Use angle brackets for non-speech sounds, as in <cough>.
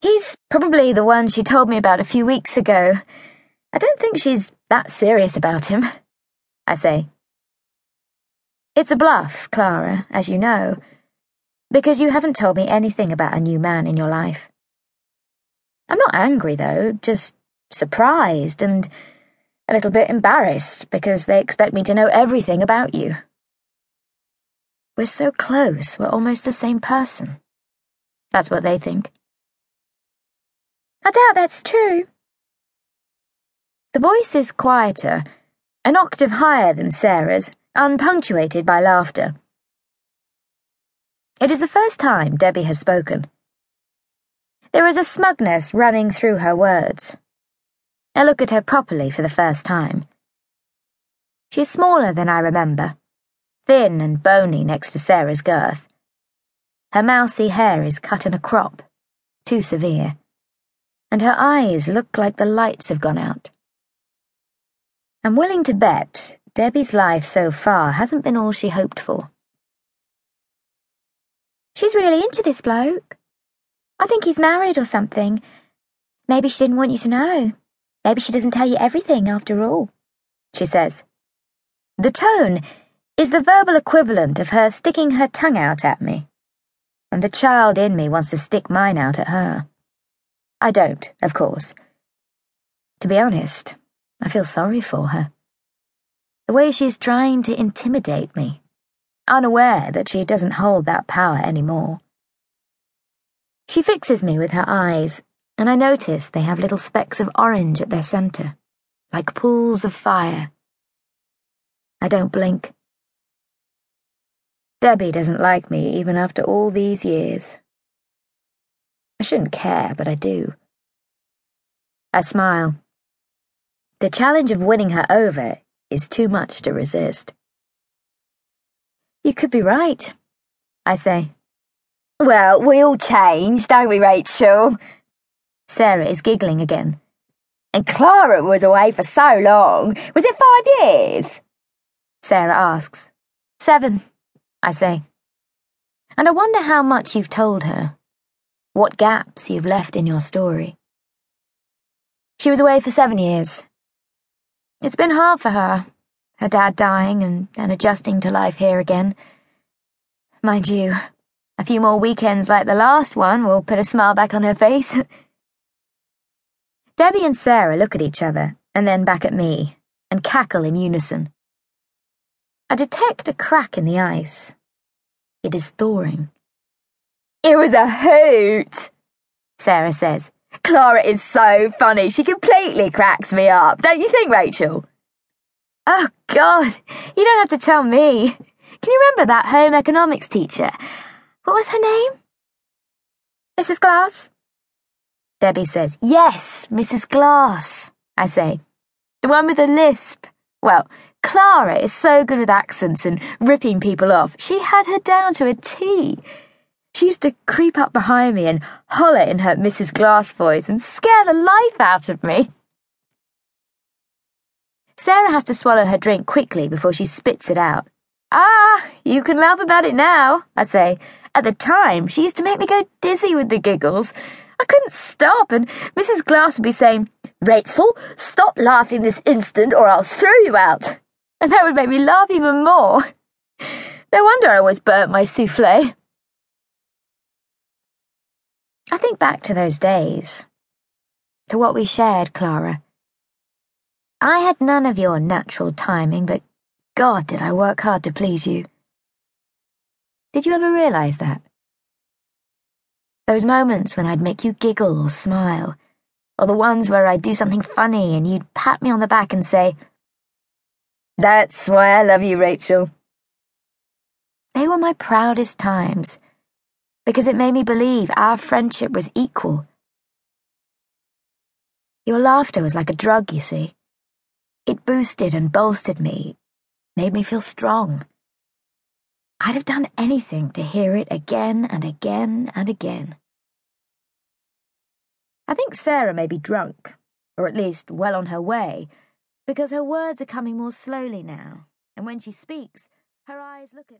He's probably the one she told me about a few weeks ago. I don't think she's that serious about him, I say. It's a bluff, Clara, as you know, because you haven't told me anything about a new man in your life. I'm not angry, though, just surprised and a little bit embarrassed because they expect me to know everything about you. We're so close, we're almost the same person. That's what they think. I doubt that's true. The voice is quieter, an octave higher than Sarah's, unpunctuated by laughter. It is the first time Debbie has spoken. There is a smugness running through her words. I look at her properly for the first time. She is smaller than I remember, thin and bony next to Sarah's girth. Her mousy hair is cut in a crop, too severe and her eyes look like the lights have gone out. I'm willing to bet Debbie's life so far hasn't been all she hoped for. She's really into this bloke. I think he's married or something. Maybe she didn't want you to know. Maybe she doesn't tell you everything after all, she says. The tone is the verbal equivalent of her sticking her tongue out at me, and the child in me wants to stick mine out at her. I don't, of course. To be honest, I feel sorry for her. The way she's trying to intimidate me, unaware that she doesn't hold that power anymore. She fixes me with her eyes, and I notice they have little specks of orange at their center, like pools of fire. I don't blink. Debbie doesn't like me even after all these years. I shouldn't care, but I do. I smile. The challenge of winning her over is too much to resist. You could be right, I say. Well, we all change, don't we, Rachel? Sarah is giggling again. And Clara was away for so long. Was it five years? Sarah asks. Seven, I say. And I wonder how much you've told her what gaps you've left in your story. She was away for seven years. It's been hard for her, her dad dying and then adjusting to life here again. Mind you, a few more weekends like the last one will put a smile back on her face. <laughs> Debbie and Sarah look at each other and then back at me and cackle in unison. I detect a crack in the ice. It is thawing. It was a hoot, Sarah says. Clara is so funny. She completely cracks me up. Don't you think, Rachel? Oh, God. You don't have to tell me. Can you remember that home economics teacher? What was her name? Mrs. Glass? Debbie says, Yes, Mrs. Glass, I say. The one with the lisp. Well, Clara is so good with accents and ripping people off. She had her down to a T. She used to creep up behind me and holler in her Mrs. Glass voice and scare the life out of me. Sarah has to swallow her drink quickly before she spits it out. Ah, you can laugh about it now, I say. At the time, she used to make me go dizzy with the giggles. I couldn't stop, and Mrs. Glass would be saying, Rachel, stop laughing this instant or I'll throw you out. And that would make me laugh even more. No wonder I always burnt my souffle. I think back to those days, to what we shared, Clara. I had none of your natural timing, but God, did I work hard to please you. Did you ever realize that? Those moments when I'd make you giggle or smile, or the ones where I'd do something funny and you'd pat me on the back and say, That's why I love you, Rachel. They were my proudest times because it made me believe our friendship was equal. Your laughter was like a drug, you see. It boosted and bolstered me, made me feel strong. I'd have done anything to hear it again and again and again. I think Sarah may be drunk, or at least well on her way, because her words are coming more slowly now, and when she speaks, her eyes look at